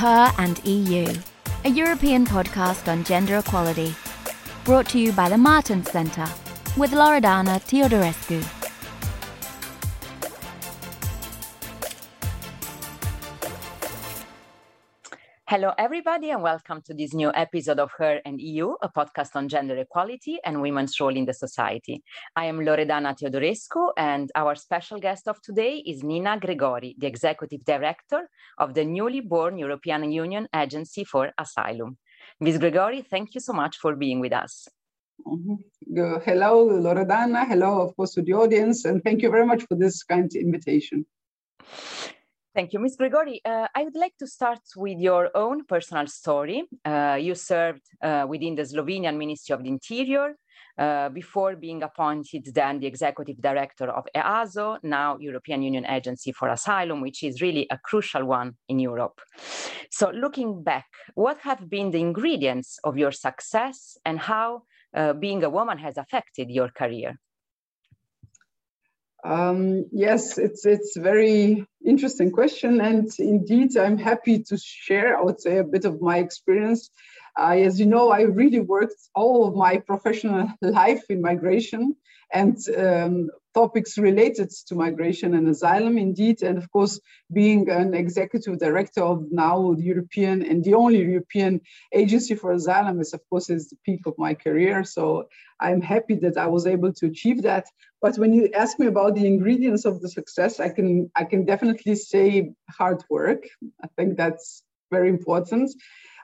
Her and EU, a European podcast on gender equality. Brought to you by the Martens Centre with Loredana Teodorescu. Hello, everybody, and welcome to this new episode of Her and EU, a podcast on gender equality and women's role in the society. I am Loredana Teodorescu, and our special guest of today is Nina Gregori, the Executive Director of the newly born European Union Agency for Asylum. Ms. Gregori, thank you so much for being with us. Mm-hmm. Hello, Loredana. Hello, of course, to the audience, and thank you very much for this kind invitation. Thank you, Ms. Gregori. Uh, I would like to start with your own personal story. Uh, you served uh, within the Slovenian Ministry of the Interior uh, before being appointed then the executive director of EASO, now European Union Agency for Asylum, which is really a crucial one in Europe. So looking back, what have been the ingredients of your success and how uh, being a woman has affected your career? Um, yes, it's it's very interesting question, and indeed, I'm happy to share. I would say a bit of my experience. Uh, as you know, I really worked all of my professional life in migration, and um, topics related to migration and asylum indeed. And of course being an executive director of now the european and the only european agency for asylum is of course is the peak of my career. So i'm happy that i was able to achieve that. But when you ask me about the ingredients of the success i can i can definitely say hard work. I think that's very important.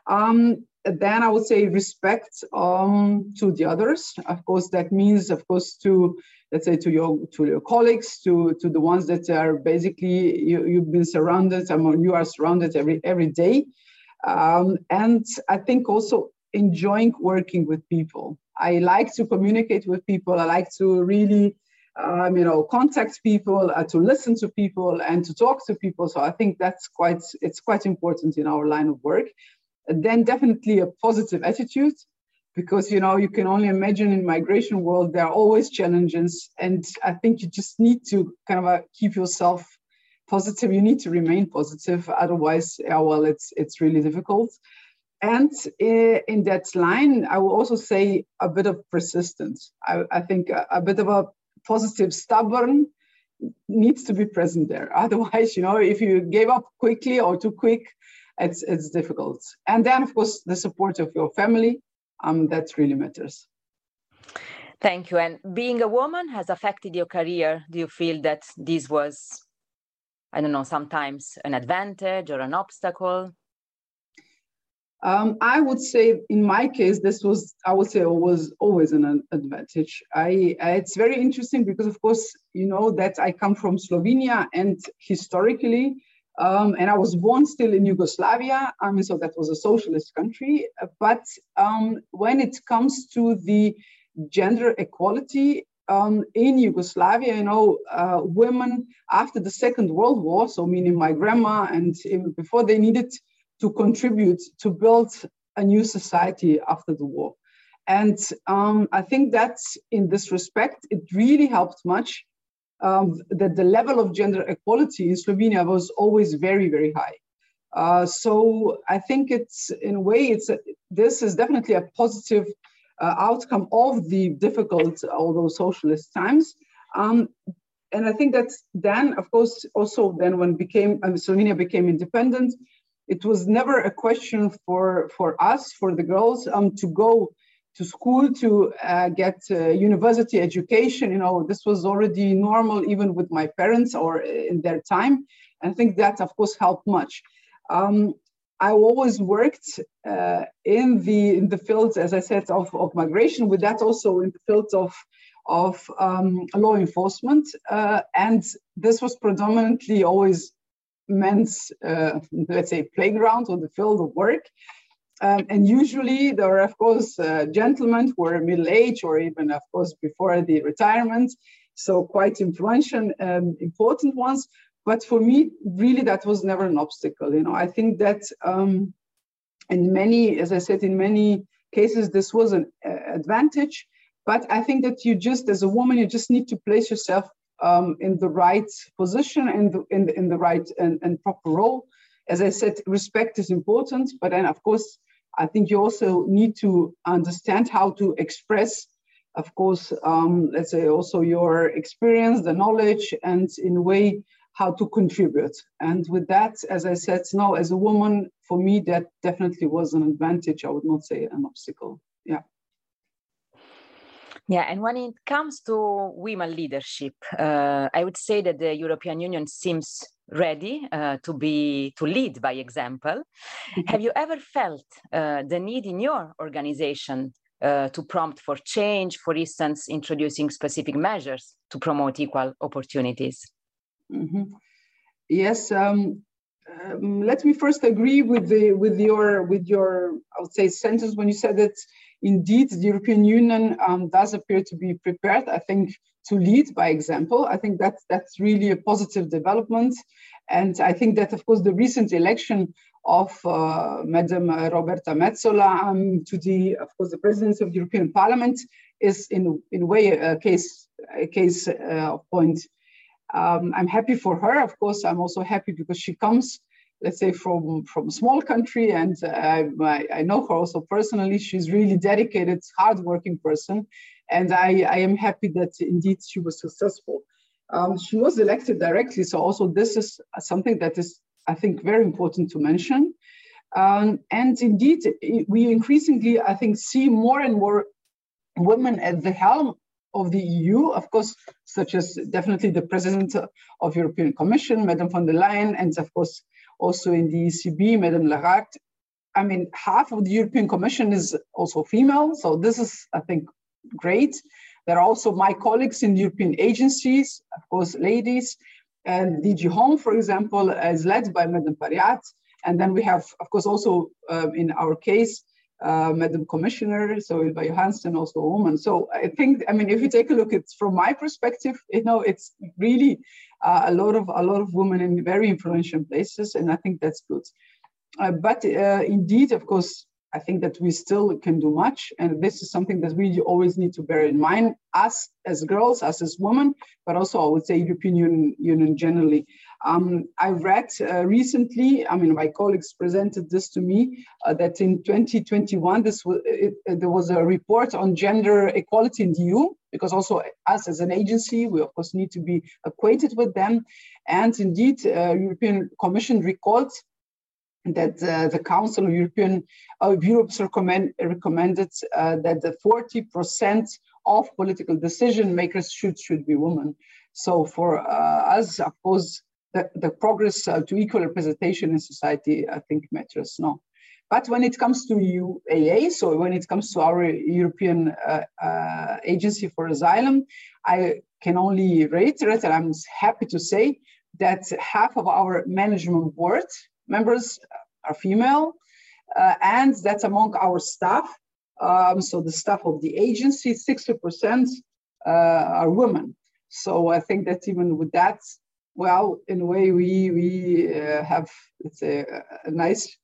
Um, then I would say respect um, to the others. Of course, that means, of course, to let's say to your to your colleagues, to to the ones that are basically you, you've been surrounded. I mean, you are surrounded every every day, um, and I think also enjoying working with people. I like to communicate with people. I like to really. Um, you know, contact people, uh, to listen to people, and to talk to people. So I think that's quite it's quite important in our line of work then definitely a positive attitude because you know you can only imagine in migration world there are always challenges and i think you just need to kind of uh, keep yourself positive. You need to remain positive otherwise yeah, well it's it's really difficult. And uh, in that line i will also say a bit of persistence. I, I think a, a bit of a positive stubborn needs to be present there. Otherwise you know if you gave up quickly or too quick it's it's difficult. And then of course the support of your family, um, that really matters. Thank you. And being a woman has affected your career. Do you feel that this was, I don't know, sometimes an advantage or an obstacle? Um, I would say, in my case, this was, I would say, was always an advantage. I, it's very interesting because, of course, you know that I come from Slovenia, and historically, um, and I was born still in Yugoslavia, I mean, so that was a socialist country. But um, when it comes to the gender equality um, in Yugoslavia, you know, uh, women after the Second World War, so meaning my grandma and even before they needed to contribute to build a new society after the war. And um, I think that in this respect, it really helped much um, that the level of gender equality in Slovenia was always very, very high. Uh, so I think it's in a way it's a, this is definitely a positive uh, outcome of the difficult, although socialist times. Um, and I think that then, of course, also then when became uh, Slovenia became independent, it was never a question for for us, for the girls, um, to go to school to uh, get uh, university education. You know, this was already normal even with my parents or in their time. And I think that, of course, helped much. Um, I always worked uh, in the in the fields, as I said, of, of migration. With that, also in the fields of of um, law enforcement, uh, and this was predominantly always men's, uh, let's say, playground or the field of work. Um, and usually there are, of course, uh, gentlemen who are middle age or even, of course, before the retirement. So quite influential and important ones. But for me, really, that was never an obstacle. You know, I think that um, in many, as I said, in many cases, this was an uh, advantage. But I think that you just, as a woman, you just need to place yourself um, in the right position and in, in, in the right and, and proper role as I said, respect is important, but then of course, I think you also need to understand how to express, of course, um, let's say also your experience, the knowledge, and in a way how to contribute. And with that, as I said, now as a woman, for me, that definitely was an advantage. I would not say an obstacle. Yeah. Yeah, and when it comes to women leadership, uh, I would say that the European Union seems ready uh, to be to lead by example. Mm-hmm. Have you ever felt uh, the need in your organization uh, to prompt for change, for instance, introducing specific measures to promote equal opportunities? Mm-hmm. Yes. Um, um, let me first agree with the with your with your I would say sentence when you said that indeed the European Union um, does appear to be prepared. I think to lead by example. I think that's that's really a positive development, and I think that of course the recent election of uh, Madam Roberta Metsola um, to the of course the presidency of the European Parliament is in in a way a case a case uh, of point um, I'm happy for her. Of course, I'm also happy because she comes, let's say, from from a small country, and uh, I, I know her also personally. She's really dedicated, hardworking person, and I, I am happy that indeed she was successful. Um, she was elected directly, so also this is something that is, I think, very important to mention. Um, and indeed, we increasingly, I think, see more and more women at the helm of the EU, of course, such as definitely the President of European Commission, Madame von der Leyen, and of course also in the ECB, Madame Lagarde. I mean, half of the European Commission is also female, so this is, I think, great. There are also my colleagues in European agencies, of course, ladies, and DG Home, for example, is led by Madame Pariat. And then we have, of course, also um, in our case, uh, Madam Commissioner, so Ylva Johansson, also a woman. So I think, I mean, if you take a look, it's from my perspective, you know, it's really uh, a lot of a lot of women in very influential places, and I think that's good. Uh, but uh, indeed, of course, I think that we still can do much, and this is something that we always need to bear in mind, us as girls, us as women, but also I would say European Union, Union generally. Um, I read uh, recently, I mean, my colleagues presented this to me, uh, that in 2021, this was, it, there was a report on gender equality in the EU, because also us as an agency, we of course need to be acquainted with them. And indeed, uh, European Commission recalled that uh, the Council of European of Europe's recommend, recommended uh, that the 40% of political decision makers should should be women. So for uh, us, of course, the, the progress uh, to equal representation in society, I think matters no. But when it comes to EUAA, so when it comes to our European uh, uh, Agency for Asylum, I can only reiterate, and I'm happy to say that half of our management board members are female, uh, and that's among our staff. Um, so the staff of the agency, 60% uh, are women. So I think that even with that, well, in a way, we we uh, have let's say a, nice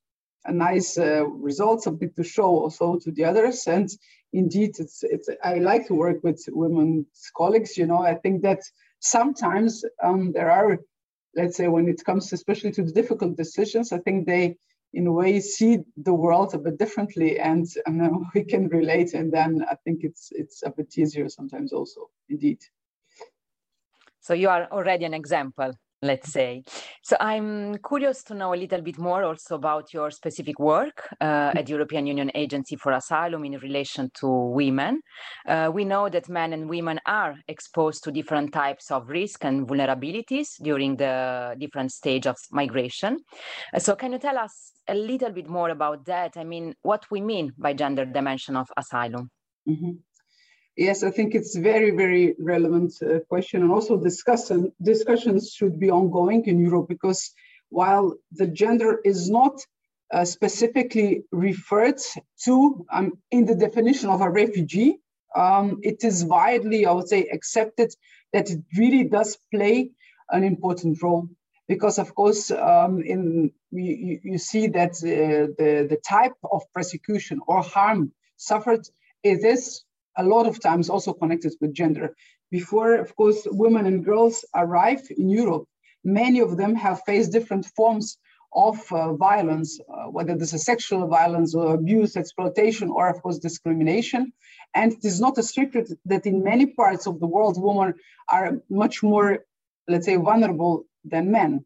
a nice uh, result, something to show also to the others. And indeed, it's it's I like to work with women's colleagues. You know, I think that sometimes um, there are, let's say, when it comes especially to the difficult decisions, I think they in a way see the world a bit differently and, and we can relate. And then i think it's it's a bit easier sometimes also indeed. So you are already an example, let's say. So I'm curious to know a little bit more also about your specific work uh, at European Union Agency for Asylum in relation to women. Uh, we know that men and women are exposed to different types of risk and vulnerabilities during the different stage of migration. Uh, so can you tell us a little bit more about that? I mean, what we mean by gender dimension of asylum? Mm-hmm. Yes, I think it's very, very relevant uh, question. And also discussion, discussions should be ongoing in Europe because while the gender is not uh, specifically referred to um, in the definition of a refugee, um, it is widely, I would say, accepted that it really does play an important role. Because of course, um, in you, you see that uh, the the type of persecution or harm suffered it is a lot of times also connected with gender. Before, of course, women and girls arrive in Europe, many of them have faced different forms of uh, violence, uh, whether this is sexual violence or abuse, exploitation, or of course discrimination. And it is not a secret that in many parts of the world, women are much more, let's say, vulnerable than men.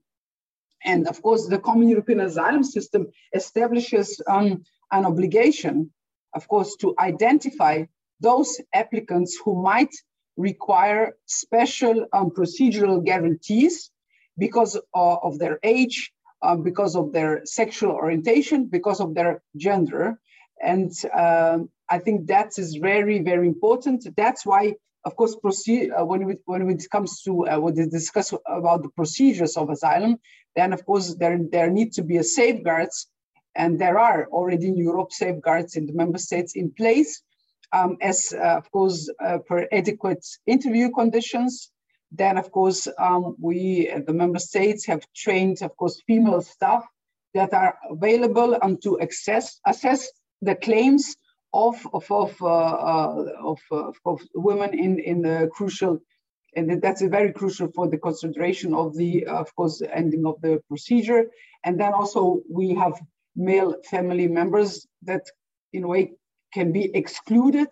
And of course, the Common European Asylum System establishes um, an obligation, of course, to identify those applicants who might require special um, procedural guarantees because uh, of their age, uh, because of their sexual orientation, because of their gender. And um, I think that is very, very important. That's why, of course, proceed, uh, when, we, when it comes to uh, when we discuss about the procedures of asylum, then of course there, there need to be a safeguards, and there are already in Europe safeguards in the member states in place, um, as uh, of course uh, per adequate interview conditions, then, of course, um, we, the member states, have trained, of course, female staff that are available and to access, assess the claims of, of, of, uh, uh, of, uh, of, women in, in the crucial, and that's very crucial for the consideration of the, of course, ending of the procedure. And then also we have male family members that, in a way, can be excluded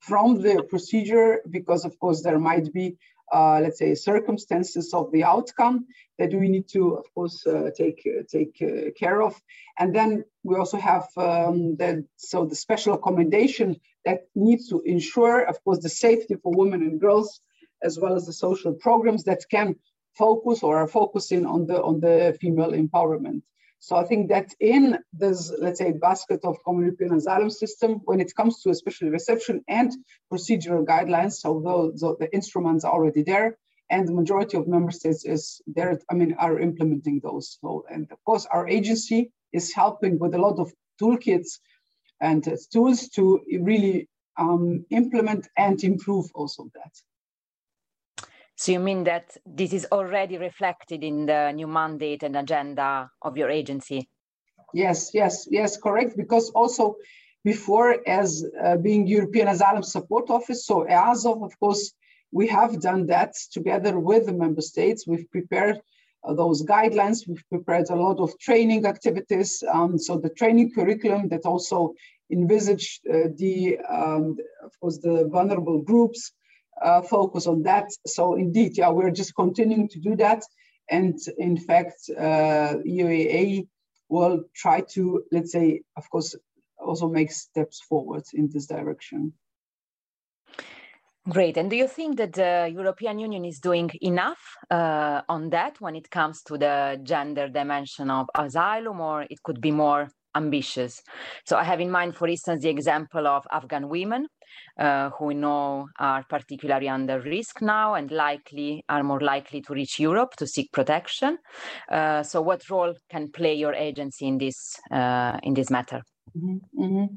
from the procedure because, of course, there might be uh, let's say, circumstances of the outcome that we need to, of course, uh, take take uh, care of. And then we also have um, the so the special accommodation that needs to ensure, of course, the safety for women and girls, as well as the social programs that can focus or are focusing on the on the female empowerment. So I think that in this, let's say, basket of common European asylum system, when it comes to especially reception and procedural guidelines, although the instruments are already there, and the majority of member states is there, I mean, are implementing those. So, and of course, our agency is helping with a lot of toolkits and tools to really um, implement and improve also that. So you mean that this is already reflected in the new mandate and agenda of your agency? Yes, yes, yes, correct. Because also before, as uh, being European Asylum Support Office, so EASO, of course, we have done that together with the member states. We've prepared uh, those guidelines. We've prepared a lot of training activities. Um, so the training curriculum that also envisaged uh, the, um, of course, the vulnerable groups, uh, focus on that. So indeed, yeah, we're just continuing to do that. And in fact, uh, will try to, let's say, of course, also make steps forward in this direction. Great. And do you think that the European Union is doing enough uh, on that when it comes to the gender dimension of asylum, or it could be more ambitious? So I have in mind, for instance, the example of Afghan women uh, who we know are particularly under risk now and likely are more likely to reach Europe to seek protection. Uh, so, what role can play your agency in this uh, in this matter? Mm-hmm, mm-hmm.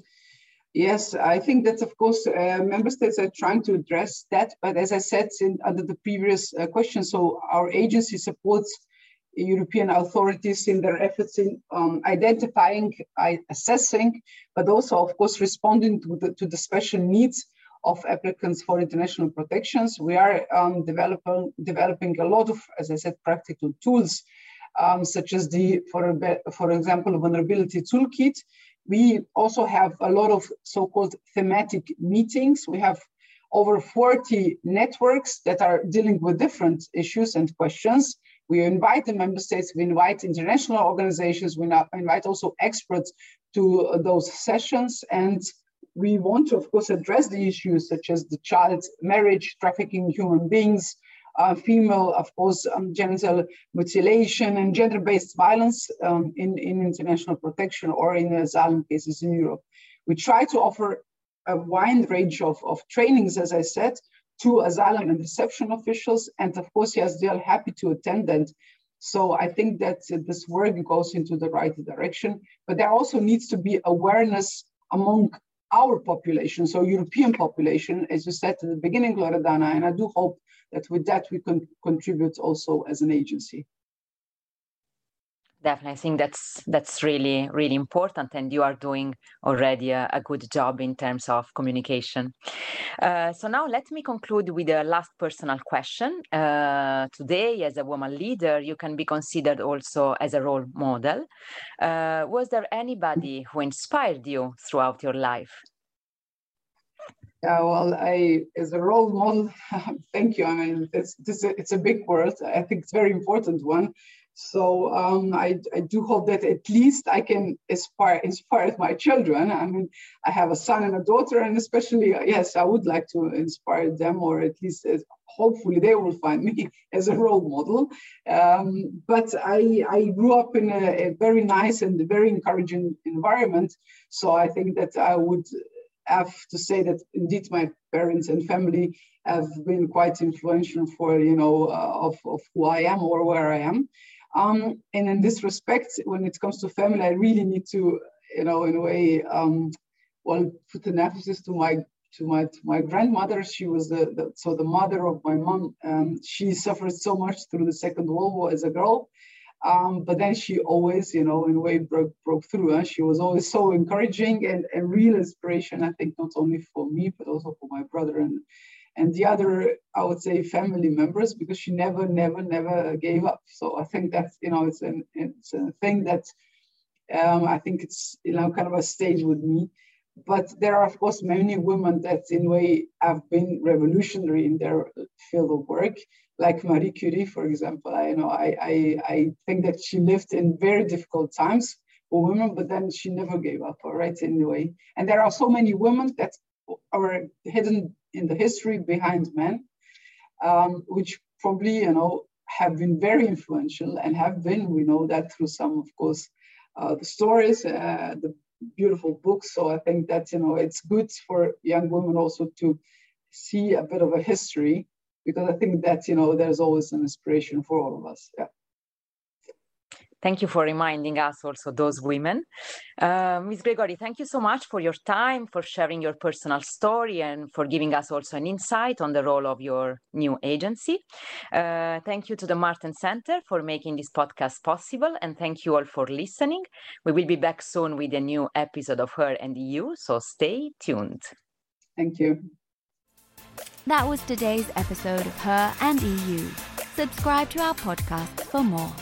Yes, I think that of course uh, member states are trying to address that. But as I said in, under the previous uh, question, so our agency supports European authorities in their efforts in um, identifying, assessing, but also, of course, responding to the, to the special needs of applicants for international protections. We are um, developing, developing a lot of, as I said, practical tools, um, such as the, for, for example, vulnerability toolkit. We also have a lot of so-called thematic meetings. We have over 40 networks that are dealing with different issues and questions. We invite the member states, we invite international organizations, we invite also experts to those sessions. And we want to, of course, address the issues such as the child marriage, trafficking human beings, uh, female, of course, um, genital mutilation and gender-based violence um, in, in international protection or in asylum cases in Europe. We try to offer a wide range of, of trainings, as I said, to asylum and reception officials. And of course, yes, they are happy to attend. And so I think that this work goes into the right direction. But there also needs to be awareness among our population, so European population, as you said at the beginning, Loredana, and I do hope that with that we can contribute also as an agency. Definitely i think that's that's really really important and you are doing already a, a good job in terms of communication uh, so now let me conclude with a last personal question uh, today as a woman leader you can be considered also as a role model uh, was there anybody who inspired you throughout your life yeah, well, I as a role model, thank you. I mean, it's it's a, it's a big word. I think it's very important one. So um, I, I do hope that at least I can inspire inspire my children. I mean, I have a son and a daughter, and especially yes, I would like to inspire them, or at least uh, hopefully they will find me as a role model. Um, but I, I grew up in a, a very nice and very encouraging environment, so I think that I would have to say that indeed my parents and family have been quite influential for you know uh, of, of who I am or where I am. Um, and in this respect, when it comes to family, I really need to, you know, in a way, um, well, put an emphasis to my to my to my grandmother. She was the, the so the mother of my mom. Um, she suffered so much through the Second World War as a girl, um, but then she always, you know, in a way broke broke through. Huh? She was always so encouraging and, and real inspiration. I think not only for me but also for my brother and and the other, I would say, family members, because she never, never, never gave up. So I think that's, you know, it's, it's a thing that um, I think it's, you know, kind of a stage with me. But there are, of course, many women that, in a way, have been revolutionary in their field of work, like Marie Curie, for example. I you know I, I, I think that she lived in very difficult times for women, but then she never gave up, all right, in a way. And there are so many women that are hidden in the history behind men, um, which probably you know have been very influential and have been. We know that through some, of course, uh, the stories, uh, the beautiful books. So I think that you know it's good for young women also to see a bit of a history because I think that you know there's always an inspiration for all of us. Yeah. Thank you for reminding us also those women. Uh, Ms. Gregori, thank you so much for your time, for sharing your personal story, and for giving us also an insight on the role of your new agency. Uh, thank you to the Martens Center for making this podcast possible, and thank you all for listening. We will be back soon with a new episode of Her and EU, so stay tuned. Thank you. That was today's episode of Her and EU. Subscribe to our podcast for more.